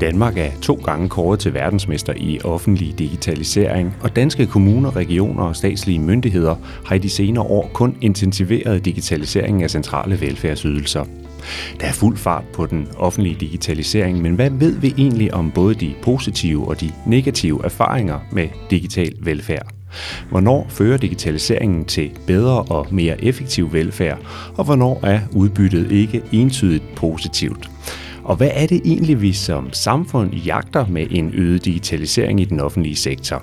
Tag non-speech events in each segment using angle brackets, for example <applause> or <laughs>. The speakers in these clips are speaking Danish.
Danmark er to gange kåret til verdensmester i offentlig digitalisering, og danske kommuner, regioner og statslige myndigheder har i de senere år kun intensiveret digitaliseringen af centrale velfærdsydelser. Der er fuld fart på den offentlige digitalisering, men hvad ved vi egentlig om både de positive og de negative erfaringer med digital velfærd? Hvornår fører digitaliseringen til bedre og mere effektiv velfærd, og hvornår er udbyttet ikke entydigt positivt? Og hvad er det egentlig, vi som samfund jagter med en øget digitalisering i den offentlige sektor?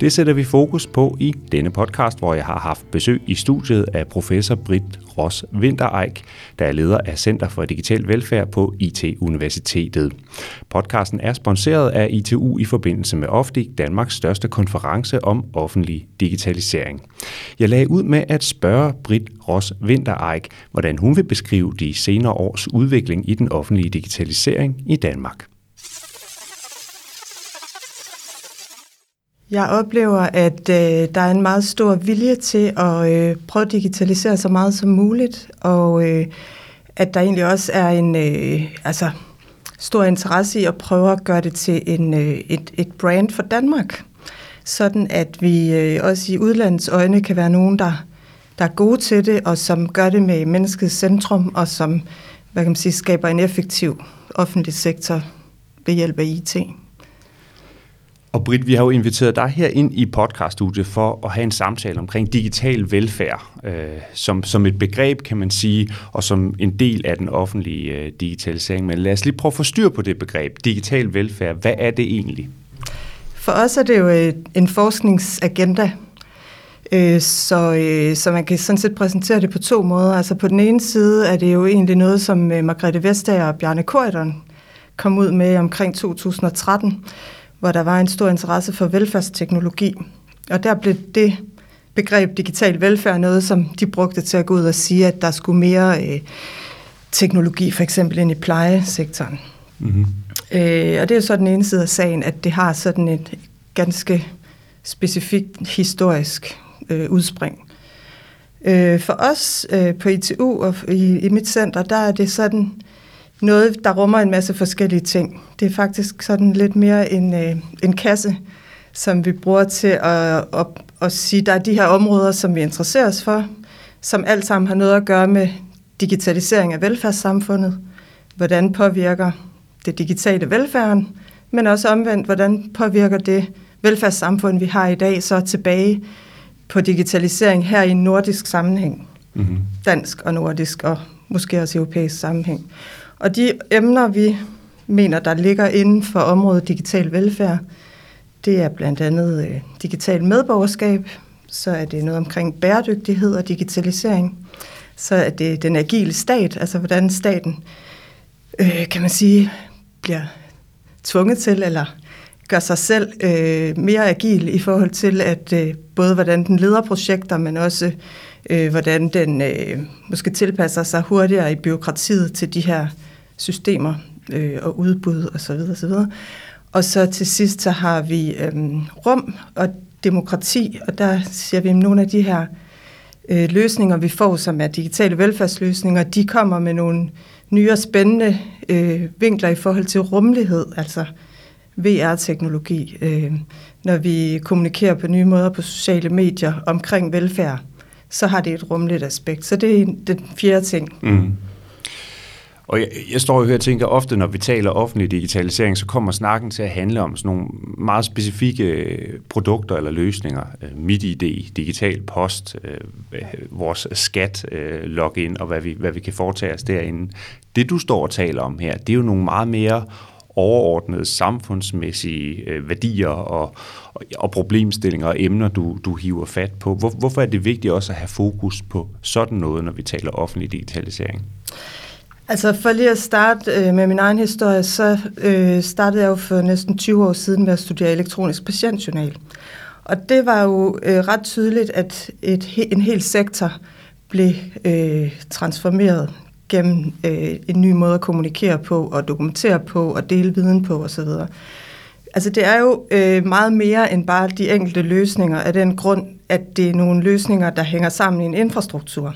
Det sætter vi fokus på i denne podcast, hvor jeg har haft besøg i studiet af professor Britt Ross Wintereik, der er leder af Center for Digital Velfærd på IT-universitetet. Podcasten er sponsoreret af ITU i forbindelse med Ofdig, Danmarks største konference om offentlig digitalisering. Jeg lagde ud med at spørge Britt Ross Wintereik, hvordan hun vil beskrive de senere års udvikling i den offentlige digitalisering i Danmark. Jeg oplever, at øh, der er en meget stor vilje til at øh, prøve at digitalisere så meget som muligt, og øh, at der egentlig også er en øh, altså, stor interesse i at prøve at gøre det til en, øh, et, et brand for Danmark, sådan at vi øh, også i udlandets øjne kan være nogen, der, der er gode til det, og som gør det med menneskets centrum, og som hvad kan man sige, skaber en effektiv offentlig sektor ved hjælp af IT. Og Britt, vi har jo inviteret dig her ind i podcaststudiet for at have en samtale omkring digital velfærd, øh, som, som et begreb, kan man sige, og som en del af den offentlige øh, digitalisering. Men lad os lige prøve at få styr på det begreb, digital velfærd. Hvad er det egentlig? For os er det jo øh, en forskningsagenda, øh, så, øh, så man kan sådan set præsentere det på to måder. Altså på den ene side er det jo egentlig noget, som øh, Margrethe Vestager og Bjarne Korydon kom ud med omkring 2013, hvor der var en stor interesse for velfærdsteknologi. Og der blev det begreb digital velfærd noget, som de brugte til at gå ud og sige, at der skulle mere øh, teknologi, for eksempel ind i plejesektoren. Mm-hmm. Øh, og det er jo så den ene side af sagen, at det har sådan et ganske specifikt historisk øh, udspring. Øh, for os øh, på ITU og i, i mit center, der er det sådan noget, der rummer en masse forskellige ting. Det er faktisk sådan lidt mere en, øh, en kasse, som vi bruger til at, at, at sige, der er de her områder, som vi interesserer os for, som alt sammen har noget at gøre med digitalisering af velfærdssamfundet. Hvordan påvirker det digitale velfærden, men også omvendt, hvordan påvirker det velfærdssamfund, vi har i dag, så tilbage på digitalisering her i en nordisk sammenhæng. Mm-hmm. Dansk og nordisk og måske også europæisk sammenhæng. Og de emner, vi mener, der ligger inden for området digital velfærd, det er blandt andet øh, digital medborgerskab, så er det noget omkring bæredygtighed og digitalisering, så er det den agile stat, altså hvordan staten, øh, kan man sige, bliver tvunget til, eller gør sig selv øh, mere agil i forhold til, at øh, både hvordan den leder projekter, men også øh, hvordan den øh, måske tilpasser sig hurtigere i byråkratiet til de her systemer øh, og udbud osv. Og, så videre, og, så videre. og så til sidst så har vi øh, rum og demokrati, og der siger vi, at nogle af de her øh, løsninger, vi får, som er digitale velfærdsløsninger, de kommer med nogle nye og spændende øh, vinkler i forhold til rummelighed, altså VR-teknologi, øh, når vi kommunikerer på nye måder på sociale medier omkring velfærd, så har det et rumligt aspekt. Så det er den fjerde ting. Mm. Og jeg, jeg står jo her og tænker ofte, når vi taler offentlig digitalisering, så kommer snakken til at handle om sådan nogle meget specifikke øh, produkter eller løsninger. Øh, mit ID, digital post, øh, vores skat, øh, login og hvad vi, hvad vi kan foretage os derinde. Det du står og taler om her, det er jo nogle meget mere overordnede samfundsmæssige øh, værdier og, og, og problemstillinger og emner, du, du hiver fat på. Hvor, hvorfor er det vigtigt også at have fokus på sådan noget, når vi taler offentlig digitalisering? Altså for lige at starte øh, med min egen historie, så øh, startede jeg jo for næsten 20 år siden med at studere elektronisk patientjournal. Og det var jo øh, ret tydeligt, at et, en hel sektor blev øh, transformeret gennem øh, en ny måde at kommunikere på og dokumentere på og dele viden på osv. Altså det er jo øh, meget mere end bare de enkelte løsninger af den grund, at det er nogle løsninger, der hænger sammen i en infrastruktur.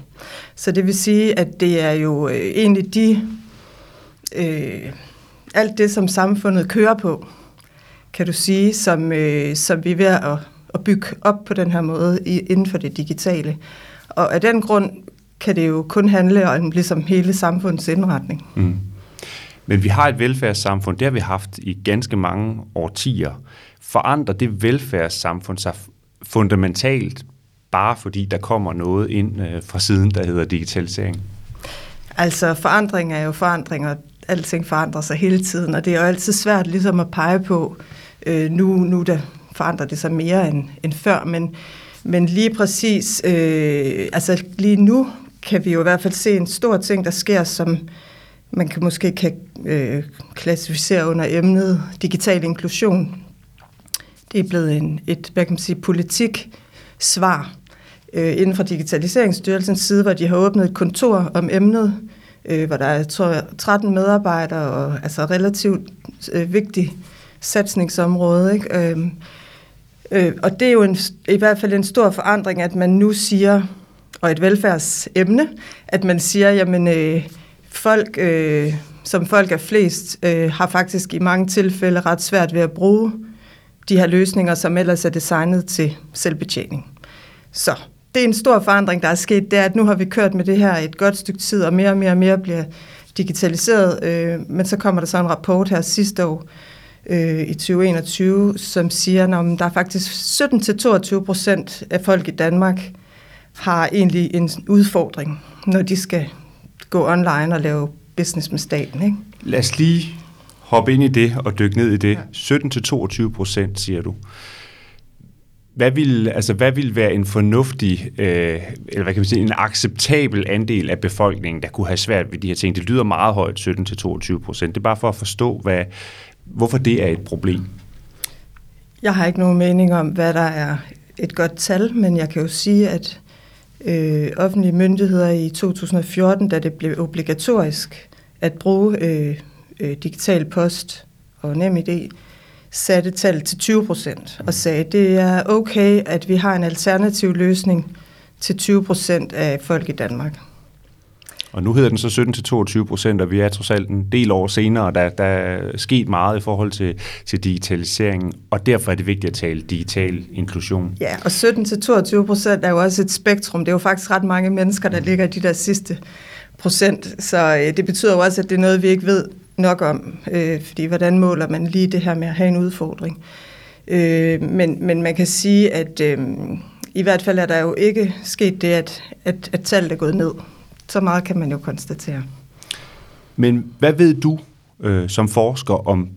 Så det vil sige, at det er jo øh, egentlig de, øh, alt det, som samfundet kører på, kan du sige, som, øh, som vi er ved at, at bygge op på den her måde i, inden for det digitale. Og af den grund kan det jo kun handle om ligesom hele samfundets indretning. Mm. Men vi har et velfærdssamfund, det har vi haft i ganske mange årtier. Forandrer det velfærdssamfund sig fundamentalt, bare fordi der kommer noget ind øh, fra siden, der hedder digitalisering? Altså forandring er jo forandring, og alting forandrer sig hele tiden, og det er jo altid svært ligesom at pege på, øh, nu, nu der forandrer det sig mere end, end før, men, men lige præcis, øh, altså lige nu kan vi jo i hvert fald se en stor ting, der sker, som man kan måske kan øh, klassificere under emnet digital inklusion. Det er blevet en, et, hvad kan man sige, politik svar øh, inden for Digitaliseringsstyrelsens side, hvor de har åbnet et kontor om emnet, øh, hvor der er tror jeg, 13 medarbejdere, og altså relativt øh, vigtigt satsningsområde. Ikke? Øh, øh, og det er jo en, i hvert fald en stor forandring, at man nu siger, og et velfærdsemne, at man siger, jamen øh, folk, øh, som folk er flest, øh, har faktisk i mange tilfælde ret svært ved at bruge de her løsninger, som ellers er designet til selvbetjening. Så det er en stor forandring, der er sket, det er, at nu har vi kørt med det her et godt stykke tid, og mere og mere og mere bliver digitaliseret, øh, men så kommer der så en rapport her sidste år, øh, i 2021, som siger, at der er faktisk 17-22 procent af folk i Danmark har egentlig en udfordring, når de skal gå online og lave business med staten. Ikke? Lad os lige hoppe ind i det og dykke ned i det. Ja. 17-22 procent, siger du. Hvad vil, altså, hvad vil være en fornuftig, øh, eller hvad kan man sige, en acceptabel andel af befolkningen, der kunne have svært ved de her ting? Det lyder meget højt, 17-22 procent. Det er bare for at forstå, hvad, hvorfor det er et problem. Jeg har ikke nogen mening om, hvad der er et godt tal, men jeg kan jo sige, at øh, offentlige myndigheder i 2014, da det blev obligatorisk at bruge øh, øh, digital post og NemID, satte tallet til 20 procent og sagde, at det er okay, at vi har en alternativ løsning til 20 procent af folk i Danmark. Og nu hedder den så 17-22 procent, og vi er trods alt en del år senere, der, der er sket meget i forhold til, til digitaliseringen, og derfor er det vigtigt at tale digital inklusion. Ja, og 17-22 procent er jo også et spektrum. Det er jo faktisk ret mange mennesker, der ligger i de der sidste procent, så øh, det betyder jo også, at det er noget, vi ikke ved nok om, øh, fordi hvordan måler man lige det her med at have en udfordring. Øh, men, men man kan sige, at øh, i hvert fald er der jo ikke sket det, at, at, at tallet er gået ned. Så meget kan man jo konstatere. Men hvad ved du øh, som forsker om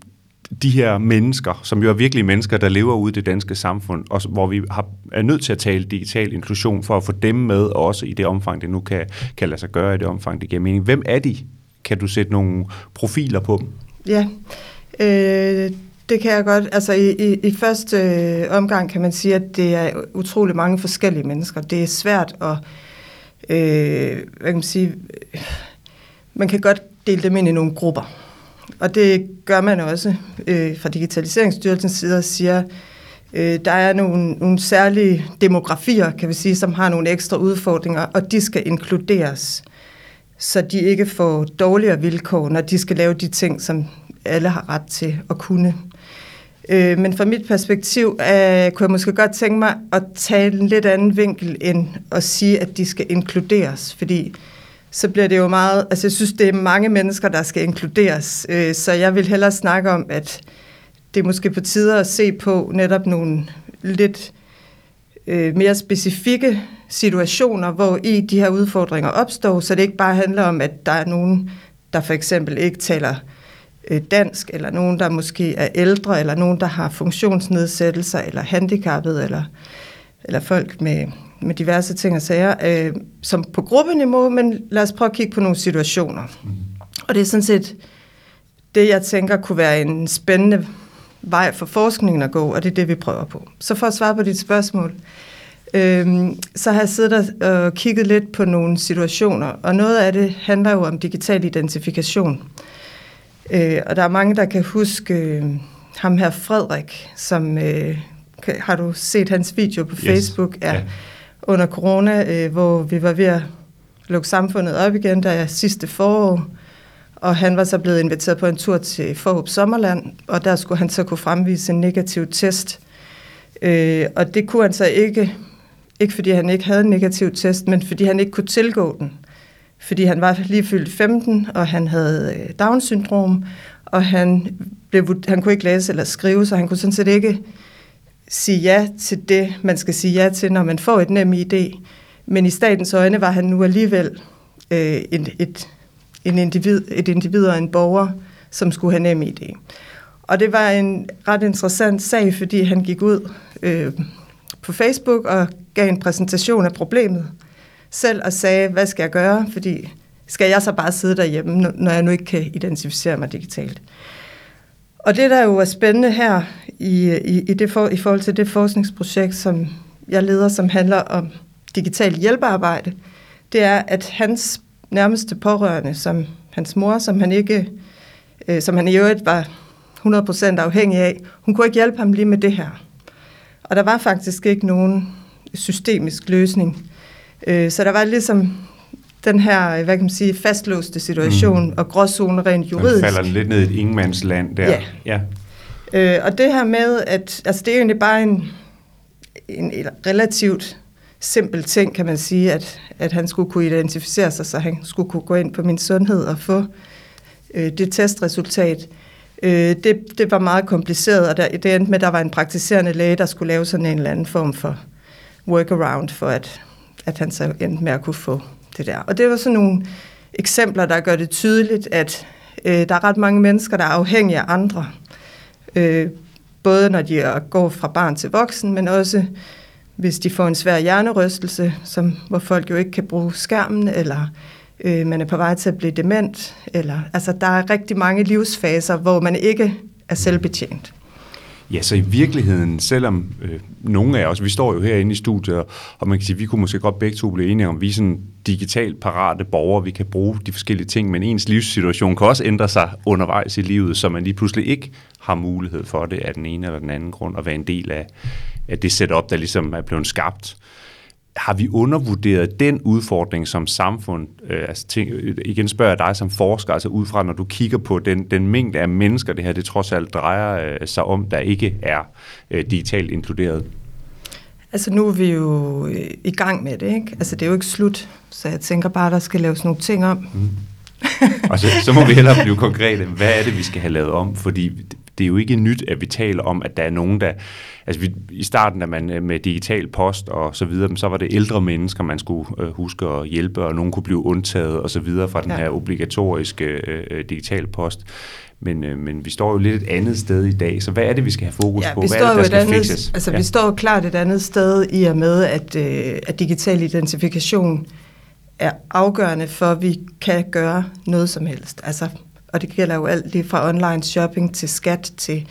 de her mennesker, som jo er virkelige mennesker, der lever ude i det danske samfund, og hvor vi har, er nødt til at tale digital inklusion for at få dem med, også i det omfang, det nu kan, kan lade sig gøre, i det omfang, det giver mening. Hvem er de? Kan du sætte nogle profiler på dem? Ja, øh, det kan jeg godt. Altså i, i, i første øh, omgang kan man sige, at det er utrolig mange forskellige mennesker. Det er svært at øh, hvad kan man sige, man kan godt dele dem ind i nogle grupper. Og det gør man også øh, fra Digitaliseringsstyrelsens side og siger, øh, der er nogle, nogle særlige demografier, kan vi sige, som har nogle ekstra udfordringer, og de skal inkluderes, så de ikke får dårligere vilkår, når de skal lave de ting, som alle har ret til at kunne. Øh, men fra mit perspektiv øh, kunne jeg måske godt tænke mig at tale en lidt anden vinkel end at sige, at de skal inkluderes, fordi så bliver det jo meget, altså jeg synes, det er mange mennesker, der skal inkluderes, øh, så jeg vil hellere snakke om, at det er måske på tide at se på netop nogle lidt øh, mere specifikke situationer, hvor i de her udfordringer opstår, så det ikke bare handler om, at der er nogen, der for eksempel ikke taler Øh, dansk, eller nogen, der måske er ældre, eller nogen, der har funktionsnedsættelser, eller handicappet, eller, eller folk med, med diverse ting og sager, øh, som på gruppeniveau, men lad os prøve at kigge på nogle situationer. Mm. Og det er sådan set det, jeg tænker kunne være en spændende vej for forskningen at gå, og det er det, vi prøver på. Så for at svare på dit spørgsmål, øh, så har jeg siddet og kigget lidt på nogle situationer, og noget af det handler jo om digital identifikation. Øh, og der er mange, der kan huske øh, ham her Frederik, som øh, har du set hans video på Facebook? Ja. ja. Under corona, øh, hvor vi var ved at lukke samfundet op igen, der sidste forår. Og han var så blevet inviteret på en tur til Forhåb Sommerland, og der skulle han så kunne fremvise en negativ test. Øh, og det kunne han så ikke, ikke fordi han ikke havde en negativ test, men fordi han ikke kunne tilgå den. Fordi han var lige fyldt 15, og han havde øh, Down-syndrom, og han, blev, han kunne ikke læse eller skrive, så han kunne sådan set ikke sige ja til det, man skal sige ja til, når man får et nem idé. Men i statens øjne var han nu alligevel øh, et, et, en individ, et individ og en borger, som skulle have nem idé. Og det var en ret interessant sag, fordi han gik ud øh, på Facebook og gav en præsentation af problemet selv og sagde, hvad skal jeg gøre, fordi skal jeg så bare sidde derhjemme, når jeg nu ikke kan identificere mig digitalt. Og det, der jo er spændende her i, i, i, det for, i forhold til det forskningsprojekt, som jeg leder, som handler om digital hjælpearbejde, det er, at hans nærmeste pårørende, som hans mor, som han ikke, øh, som han i øvrigt var 100% afhængig af, hun kunne ikke hjælpe ham lige med det her. Og der var faktisk ikke nogen systemisk løsning. Øh, så der var ligesom den her, hvad kan man sige, fastlåste situation mm. og gråzone rent juridisk. Man falder lidt ned i et ingemandsland der. Ja. ja. Øh, og det her med, at altså det er egentlig bare en, en, en relativt simpel ting, kan man sige, at, at han skulle kunne identificere sig, så han skulle kunne gå ind på min sundhed og få øh, det testresultat. Øh, det, det var meget kompliceret, og der, det endte med, at der var en praktiserende læge, der skulle lave sådan en eller anden form for workaround, for at, at han så endte med at kunne få det der. Og det var sådan nogle eksempler, der gør det tydeligt, at øh, der er ret mange mennesker, der er afhængige af andre. Øh, både når de går fra barn til voksen, men også hvis de får en svær hjernerystelse, som, hvor folk jo ikke kan bruge skærmen, eller øh, man er på vej til at blive dement. Eller, altså, der er rigtig mange livsfaser, hvor man ikke er selvbetjent. Ja, så i virkeligheden, selvom øh, nogle af os, vi står jo herinde i studiet, og man kan sige, vi kunne måske godt begge to blive enige om, vi er sådan digitalt parate borgere, vi kan bruge de forskellige ting, men ens livssituation kan også ændre sig undervejs i livet, så man lige pludselig ikke har mulighed for det af den ene eller den anden grund at være en del af, af det setup, der ligesom er blevet skabt har vi undervurderet den udfordring som samfund? Øh, altså, ting, igen spørger jeg dig som forsker, altså ud fra, når du kigger på den, den mængde af mennesker, det her det trods alt drejer øh, sig om, der ikke er øh, digitalt inkluderet. Altså nu er vi jo øh, i gang med det, ikke? Altså det er jo ikke slut, så jeg tænker bare, der skal laves nogle ting om. Mm. <laughs> Og så, så må vi hellere blive konkrete. Hvad er det, vi skal have lavet om? Fordi det er jo ikke nyt, at vi taler om, at der er nogen, der... Altså vi, i starten, da man øh, med digital post og så videre, så var det ældre mennesker, man skulle øh, huske at hjælpe, og nogen kunne blive undtaget og så videre fra den ja. her obligatoriske øh, øh, digital post. Men, øh, men vi står jo lidt et andet sted i dag, så hvad er det, vi skal have fokus ja, på? Hvad står er det, der skal andet, fixes? Altså, ja. vi står jo klart et andet sted i og med, at, øh, at digital identifikation er afgørende for, at vi kan gøre noget som helst. Altså, og det gælder jo alt lige fra online shopping til skat til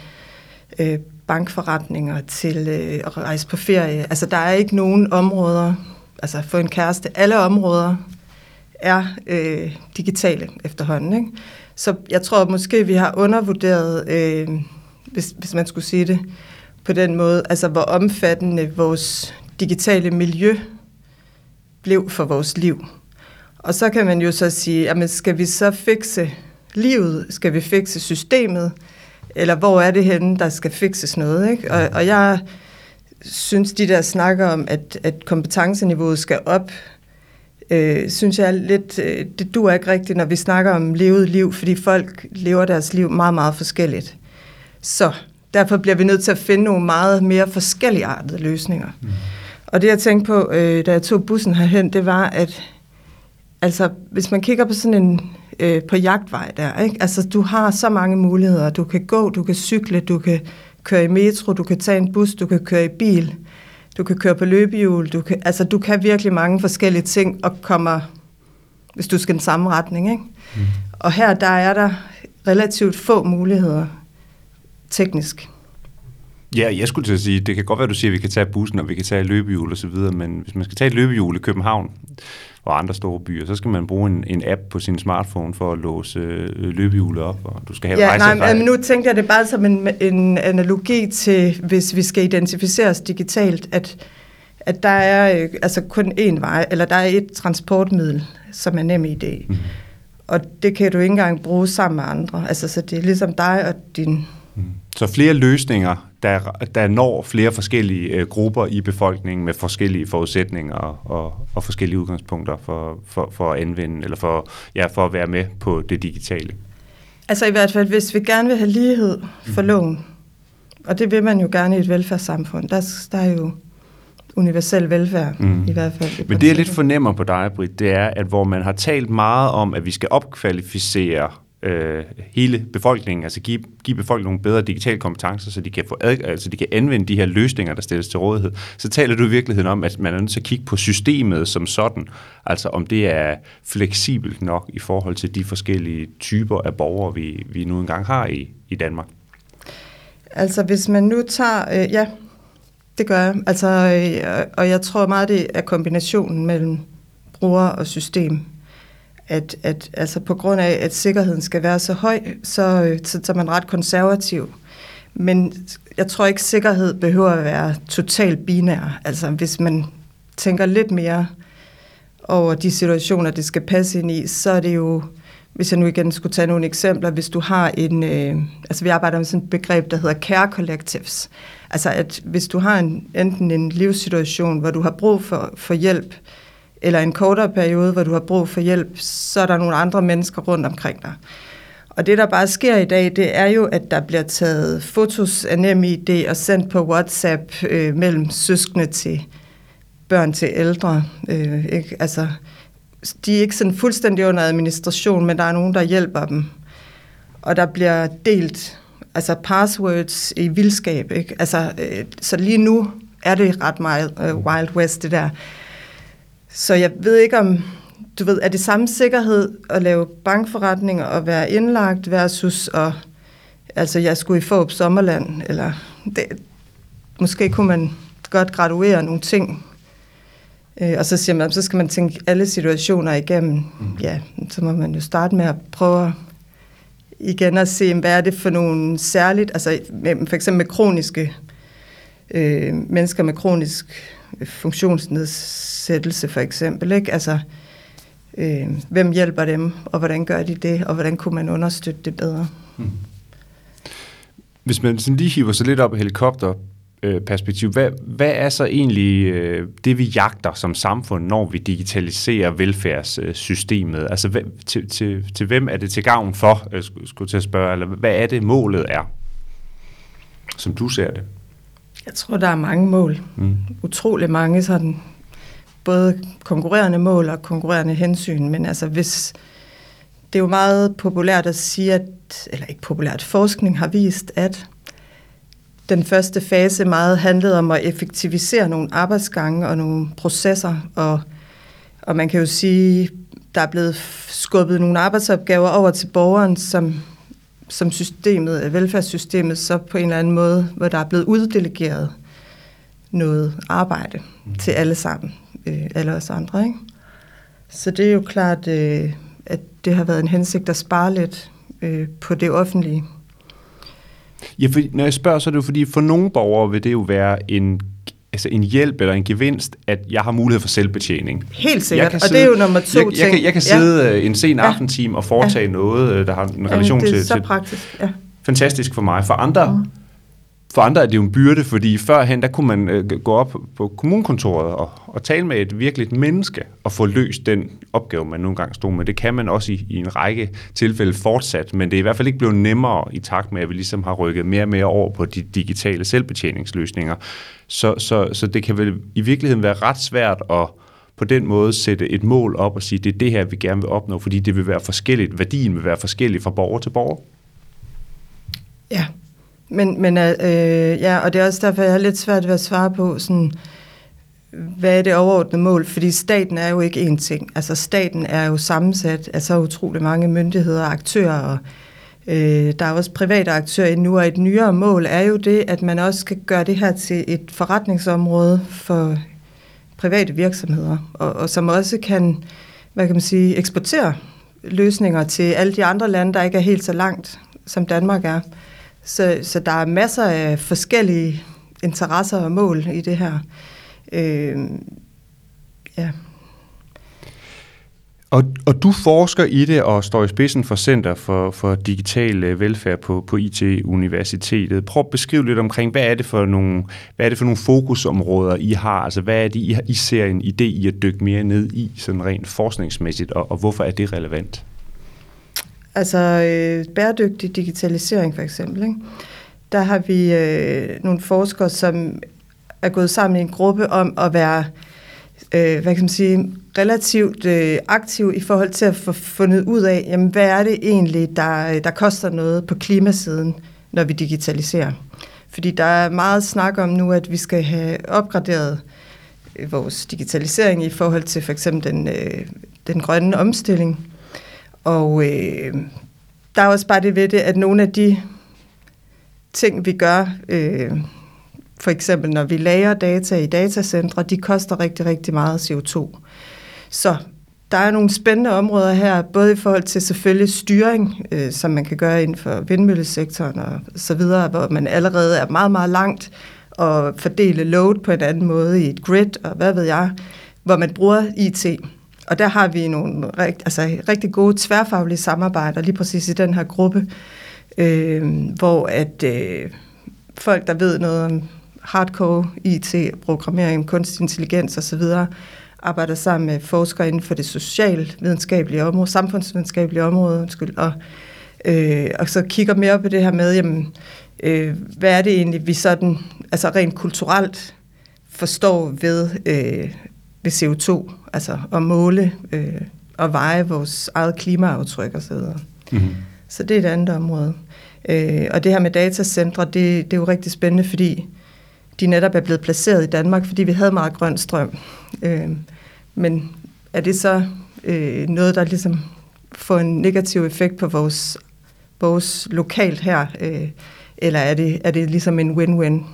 øh, bankforretninger til øh, at rejse på ferie. Altså der er ikke nogen områder, altså for en kæreste, alle områder er øh, digitale efterhånden. Ikke? Så jeg tror måske, vi har undervurderet, øh, hvis, hvis man skulle sige det på den måde, altså hvor omfattende vores digitale miljø blev for vores liv. Og så kan man jo så sige, jamen skal vi så fikse livet? Skal vi fikse systemet? Eller hvor er det henne, der skal fikses noget? Ikke? Og, og jeg synes, de der snakker om, at, at kompetenceniveauet skal op, øh, synes jeg er lidt, øh, det duer ikke rigtigt, når vi snakker om levet liv, fordi folk lever deres liv meget, meget forskelligt. Så derfor bliver vi nødt til at finde nogle meget mere forskellige artede løsninger. Mm. Og det jeg tænkte på, øh, da jeg tog bussen herhen, det var, at altså, hvis man kigger på sådan en øh, på jagtvej der. Ikke? Altså, du har så mange muligheder. Du kan gå, du kan cykle, du kan køre i metro, du kan tage en bus, du kan køre i bil, du kan køre på løbehjul. Du kan, altså, du kan virkelig mange forskellige ting og kommer, hvis du skal den samme retning. Ikke? Mm. Og her, der er der relativt få muligheder teknisk. Ja, jeg skulle til at sige, det kan godt være, du siger, at vi kan tage bussen, og vi kan tage løbehjul og så videre, men hvis man skal tage et løbehjul i København og andre store byer, så skal man bruge en, en app på sin smartphone for at låse øh, løbehjulet op, og du skal have ja, nej, men nu tænker jeg det bare som en, en analogi til, hvis vi skal identificeres digitalt, at, at der er øh, altså kun én vej, eller der er et transportmiddel, som er nem idé. Mm. Og det kan du ikke engang bruge sammen med andre. Altså, så det er ligesom dig og din Mm. Så flere løsninger, der, der når flere forskellige øh, grupper i befolkningen med forskellige forudsætninger og, og forskellige udgangspunkter for, for, for at anvende, eller for, ja, for at være med på det digitale. Altså i hvert fald, hvis vi gerne vil have lighed for mm. loven, og det vil man jo gerne i et velfærdssamfund, der, der er jo universel velfærd mm. i hvert fald. Men det jeg lidt fornemmer på dig, Britt, det er, at hvor man har talt meget om, at vi skal opkvalificere øh, hele befolkningen, altså give, give befolkningen nogle bedre digitale kompetencer, så de kan, få ad, altså de kan anvende de her løsninger, der stilles til rådighed, så taler du i virkeligheden om, at man er nødt til at kigge på systemet som sådan, altså om det er fleksibelt nok i forhold til de forskellige typer af borgere, vi, vi nu engang har i, i Danmark. Altså hvis man nu tager, øh, ja, det gør jeg, altså, øh, og jeg tror meget, det er kombinationen mellem bruger og system at, at altså på grund af, at sikkerheden skal være så høj, så, øh, så, så er man ret konservativ. Men jeg tror ikke, sikkerhed behøver at være totalt binær. Altså hvis man tænker lidt mere over de situationer, det skal passe ind i, så er det jo, hvis jeg nu igen skulle tage nogle eksempler, hvis du har en, øh, altså vi arbejder med sådan et begreb, der hedder care collectives. Altså at hvis du har en, enten en livssituation, hvor du har brug for, for hjælp, eller en kortere periode, hvor du har brug for hjælp, så er der nogle andre mennesker rundt omkring dig. Og det, der bare sker i dag, det er jo, at der bliver taget fotos af NemID og sendt på WhatsApp øh, mellem søskende til børn til ældre. Øh, ikke? Altså, de er ikke sådan fuldstændig under administration, men der er nogen, der hjælper dem. Og der bliver delt altså passwords i vildskab. Ikke? Altså, øh, så lige nu er det ret meget øh, Wild West, det der. Så jeg ved ikke om, du ved, er det samme sikkerhed at lave bankforretninger og være indlagt versus at, altså jeg skulle i Fåb Sommerland, eller det, måske kunne man godt graduere nogle ting, øh, og så siger man, så skal man tænke alle situationer igennem. Mm. Ja, så må man jo starte med at prøve igen at se, hvad er det for nogle særligt, altså for eksempel med kroniske øh, mennesker med kronisk funktionsnedsættelse for eksempel. Ikke? Altså, øh, hvem hjælper dem, og hvordan gør de det, og hvordan kunne man understøtte det bedre? Hmm. Hvis man sådan lige hiver sig lidt op i helikopter, perspektiv. Hvad, hvad er så egentlig øh, det, vi jagter som samfund, når vi digitaliserer velfærdssystemet? Altså, hvem, til, til, til hvem er det til gavn for, øh, skulle til at spørge, eller hvad er det målet er, som du ser det? Jeg tror, der er mange mål. Mm. Utrolig mange sådan, både konkurrerende mål og konkurrerende hensyn. Men altså, hvis det er jo meget populært at sige, at, eller ikke populært, forskning har vist, at den første fase meget handlede om at effektivisere nogle arbejdsgange og nogle processer, og, og man kan jo sige, der er blevet skubbet nogle arbejdsopgaver over til borgeren, som som systemet, velfærdssystemet, så på en eller anden måde, hvor der er blevet uddelegeret noget arbejde mm. til alle sammen, øh, alle os andre. Ikke? Så det er jo klart, øh, at det har været en hensigt at spare lidt øh, på det offentlige. Ja, for når jeg spørger, så er det jo fordi, for nogle borgere vil det jo være en altså en hjælp eller en gevinst, at jeg har mulighed for selvbetjening. Helt sikkert, og sidde, det er jo nummer to jeg, ting. Jeg, kan, jeg kan sidde ja. Øh, en sen aftentime og foretage ja. noget, øh, der har en relation til... det er så til, praktisk, ja. Fantastisk for mig. For andre, mm for andre er det jo en byrde, fordi førhen, der kunne man øh, gå op på kommunekontoret og, og tale med et virkeligt menneske og få løst den opgave, man nogle gange stod med. Det kan man også i, i en række tilfælde fortsat, men det er i hvert fald ikke blevet nemmere i takt med, at vi ligesom har rykket mere og mere over på de digitale selvbetjeningsløsninger. Så, så, så det kan vel i virkeligheden være ret svært at på den måde sætte et mål op og sige, det er det her, vi gerne vil opnå, fordi det vil være forskelligt, værdien vil være forskellig fra borger til borger. Ja, men, men øh, ja, og det er også derfor, jeg har lidt svært ved at svare på, sådan, hvad er det overordnede mål? Fordi staten er jo ikke én ting. Altså staten er jo sammensat af så utrolig mange myndigheder og aktører, og Øh, der er også private aktører nu, og et nyere mål er jo det, at man også skal gøre det her til et forretningsområde for private virksomheder, og, og som også kan, hvad kan man sige, eksportere løsninger til alle de andre lande, der ikke er helt så langt, som Danmark er. Så, så der er masser af forskellige interesser og mål i det her. Øh, ja. Og, og du forsker i det og står i spidsen for Center for, for Digital øh, Velfærd på, på IT-universitetet. Prøv at beskrive lidt omkring, hvad er det for nogle, hvad er det for nogle fokusområder, I har? Altså, hvad er det, I, I ser en idé i at dykke mere ned i, sådan rent forskningsmæssigt, og, og hvorfor er det relevant? Altså, øh, bæredygtig digitalisering for eksempel, ikke? der har vi øh, nogle forskere, som er gået sammen i en gruppe om at være øh, hvad kan man sige, relativt øh, aktiv i forhold til at få fundet ud af, jamen, hvad er det egentlig, der, øh, der koster noget på klimasiden, når vi digitaliserer. Fordi der er meget snak om nu, at vi skal have opgraderet øh, vores digitalisering i forhold til for eksempel den, øh, den grønne omstilling. Og øh, der er også bare det ved det, at nogle af de ting, vi gør, øh, for eksempel når vi lager data i datacentre, de koster rigtig, rigtig meget CO2. Så der er nogle spændende områder her, både i forhold til selvfølgelig styring, øh, som man kan gøre inden for vindmøllesektoren og så videre, hvor man allerede er meget, meget langt og fordele load på en anden måde i et grid, og hvad ved jeg, hvor man bruger IT. Og der har vi nogle rigt, altså, rigtig gode tværfaglige samarbejder lige præcis i den her gruppe, øh, hvor at øh, folk, der ved noget om hardcore IT, programmering, kunstig intelligens osv., arbejder sammen med forskere inden for det socialvidenskabelige område, samfundsvidenskabelige område, undskyld, og, øh, og så kigger mere på det her med, jamen, øh, hvad er det egentlig, vi sådan, altså rent kulturelt forstår ved, øh, ved CO2, altså at måle øh, og veje vores eget klimaaftryk osv. Mm-hmm. Så det er et andet område. Øh, og det her med datacentre, det, det er jo rigtig spændende, fordi de netop er blevet placeret i Danmark, fordi vi havde meget grøn strøm. Øh, men er det så øh, noget, der ligesom får en negativ effekt på vores, vores lokalt her, øh, eller er det, er det ligesom en win-win?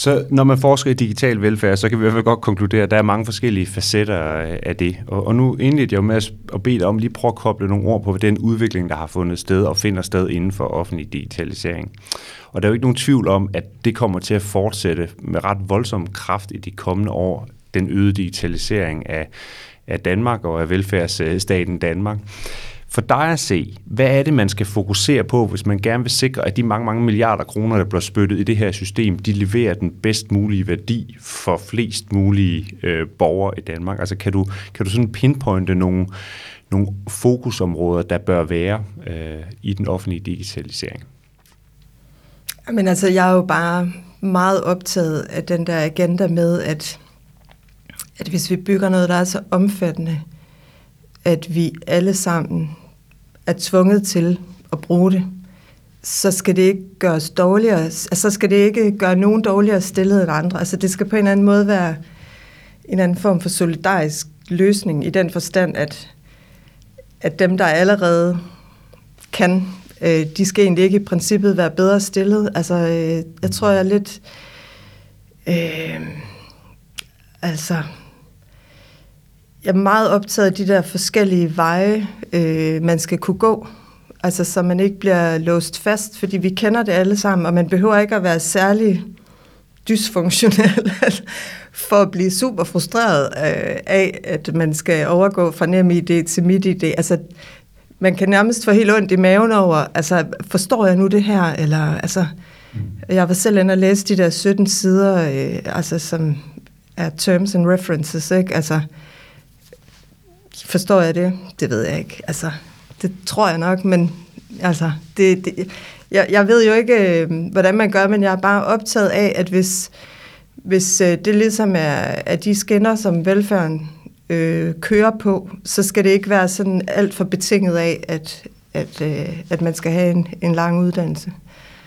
Så når man forsker i digital velfærd, så kan vi i hvert fald godt konkludere, at der er mange forskellige facetter øh, af det. Og, og nu indledte jeg med at bede dig om lige prøve at koble nogle ord på den udvikling, der har fundet sted og finder sted inden for offentlig digitalisering. Og der er jo ikke nogen tvivl om, at det kommer til at fortsætte med ret voldsom kraft i de kommende år, den øgede digitalisering af, af Danmark og af velfærdsstaten Danmark. For dig at se, hvad er det, man skal fokusere på, hvis man gerne vil sikre, at de mange, mange milliarder kroner, der bliver spyttet i det her system, de leverer den bedst mulige værdi for flest mulige øh, borgere i Danmark? Altså kan du, kan du sådan pinpointe nogle, nogle fokusområder, der bør være øh, i den offentlige digitalisering? Men altså, jeg er jo bare meget optaget af den der agenda med, at, at hvis vi bygger noget, der er så omfattende, at vi alle sammen er tvunget til at bruge det, så skal det ikke gøres dårligere, altså så skal det ikke gøre nogen dårligere stillet end andre. Altså det skal på en eller anden måde være en anden form for solidarisk løsning i den forstand, at, at dem, der allerede kan, øh, de skal egentlig ikke i princippet være bedre stillet. Altså øh, jeg tror, jeg er lidt... Øh, altså jeg er meget optaget af de der forskellige veje, øh, man skal kunne gå. Altså, så man ikke bliver låst fast, fordi vi kender det alle sammen, og man behøver ikke at være særlig dysfunktionel <laughs> for at blive super frustreret øh, af, at man skal overgå fra nem idé til midt idé. Altså, man kan nærmest få helt ondt i maven over, altså, forstår jeg nu det her? Eller, altså, mm. jeg var selv inde og læse de der 17 sider, øh, altså, som er terms and references, ikke? Altså, Forstår jeg det? Det ved jeg ikke. Altså, det tror jeg nok, men altså, det, det, jeg, jeg ved jo ikke, øh, hvordan man gør, men jeg er bare optaget af, at hvis, hvis øh, det ligesom er, er de skinner, som velfærden øh, kører på, så skal det ikke være sådan alt for betinget af, at, at, øh, at man skal have en, en lang uddannelse.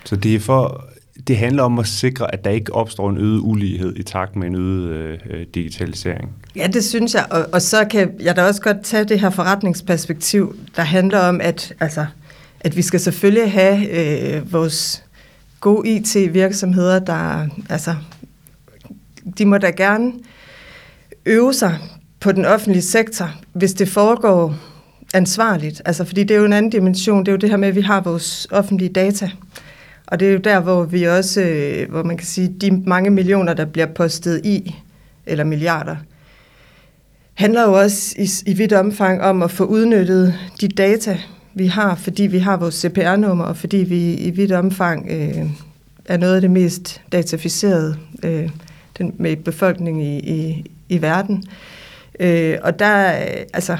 Så det er for det handler om at sikre, at der ikke opstår en øget ulighed i takt med en øget øh, øh, digitalisering. Ja, det synes jeg. Og, og så kan jeg da også godt tage det her forretningsperspektiv, der handler om, at, altså, at vi skal selvfølgelig have øh, vores gode IT-virksomheder, der altså, de må da gerne øve sig på den offentlige sektor, hvis det foregår ansvarligt. Altså, fordi det er jo en anden dimension. Det er jo det her med, at vi har vores offentlige data. Og det er jo der, hvor vi også, øh, hvor man kan sige, de mange millioner, der bliver postet i, eller milliarder, handler jo også i, i vidt omfang om at få udnyttet de data, vi har, fordi vi har vores CPR-nummer, og fordi vi i vidt omfang øh, er noget af det mest dataficerede øh, den, med befolkningen i, i, i verden. Øh, og der, øh, altså,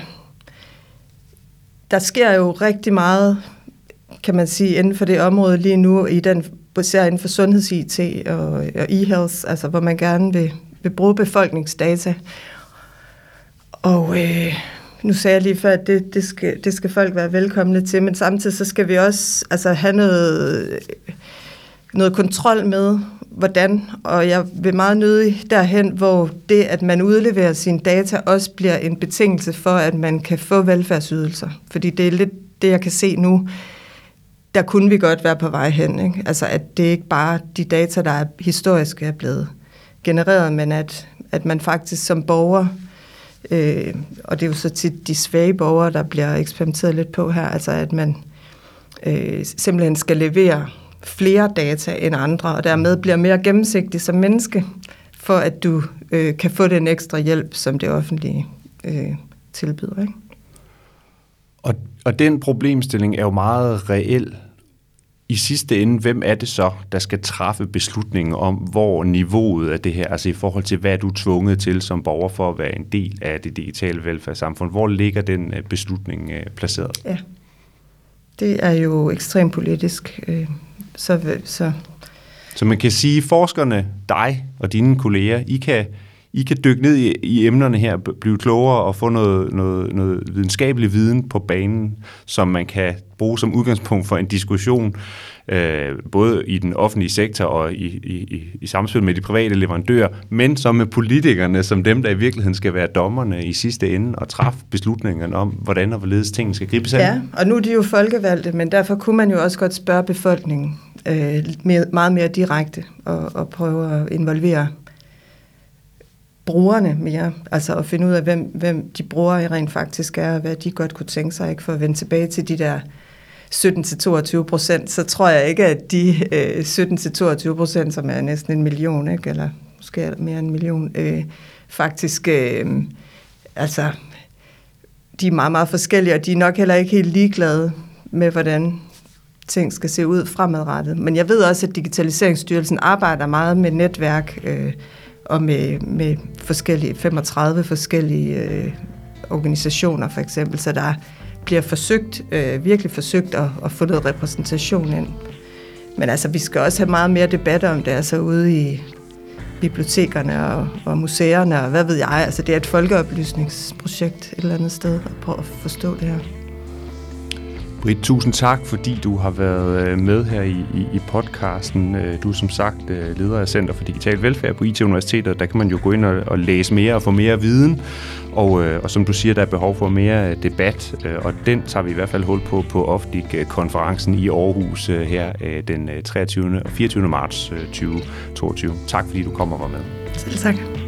der sker jo rigtig meget, kan man sige, inden for det område lige nu, i den, især inden for sundheds-IT og, og e-health, altså hvor man gerne vil, vil bruge befolkningsdata. Og øh, nu sagde jeg lige før, at det, det, skal, det skal folk være velkomne til, men samtidig så skal vi også altså, have noget, noget kontrol med, hvordan, og jeg vil meget nødig derhen, hvor det, at man udleverer sine data, også bliver en betingelse for, at man kan få velfærdsydelser. Fordi det er lidt det, jeg kan se nu. Der kunne vi godt være på vej hen. Ikke? Altså, at det ikke bare de data, der er historisk er blevet genereret, men at, at man faktisk som borger, øh, og det er jo så tit de svage borgere, der bliver eksperimenteret lidt på her, altså at man øh, simpelthen skal levere flere data end andre, og dermed bliver mere gennemsigtig som menneske, for at du øh, kan få den ekstra hjælp, som det offentlige øh, tilbyder. Ikke? Og, og den problemstilling er jo meget reel. I sidste ende, hvem er det så, der skal træffe beslutningen om, hvor niveauet af det her, altså i forhold til, hvad du er tvunget til som borger for at være en del af det digitale velfærdssamfund, hvor ligger den øh, beslutning øh, placeret? Ja, det er jo ekstremt politisk. Øh, så, så. så man kan sige, forskerne, dig og dine kolleger, I kan, i kan dykke ned i, i emnerne her, blive klogere og få noget, noget, noget videnskabelig viden på banen, som man kan bruge som udgangspunkt for en diskussion, øh, både i den offentlige sektor og i, i, i i samspil med de private leverandører, men som med politikerne, som dem, der i virkeligheden skal være dommerne i sidste ende og træffe beslutningerne om, hvordan og hvorledes tingene skal gribes an. Ja, og nu er de jo folkevalgte, men derfor kunne man jo også godt spørge befolkningen øh, mere, meget mere direkte og, og prøve at involvere brugerne mere, altså at finde ud af, hvem, hvem de brugere rent faktisk er, og hvad de godt kunne tænke sig, ikke? for at vende tilbage til de der 17-22 procent, så tror jeg ikke, at de øh, 17-22 procent, som er næsten en million, ikke? eller måske mere end en million, øh, faktisk, øh, altså, de er meget, meget forskellige, og de er nok heller ikke helt ligeglade med, hvordan ting skal se ud fremadrettet. Men jeg ved også, at Digitaliseringsstyrelsen arbejder meget med netværk øh, og med, med forskellige 35 forskellige øh, organisationer for eksempel, så der bliver forsøgt, øh, virkelig forsøgt at, at få noget repræsentation ind. Men altså, vi skal også have meget mere debat om det, altså ude i bibliotekerne og, og museerne, og hvad ved jeg. Altså, det er et folkeoplysningsprojekt et eller andet sted at prøve at forstå det her. Britt, tusind tak, fordi du har været øh, med her i, i, i podcasten. Øh, du er som sagt øh, leder af Center for Digital Velfærd på IT-universitetet. Der kan man jo gå ind og, og læse mere og få mere viden. Og, og som du siger, der er behov for mere debat, og den tager vi i hvert fald hul på på Ofdik-konferencen i Aarhus her den 23. og 24. marts 2022. Tak fordi du kommer og var med. Selv tak.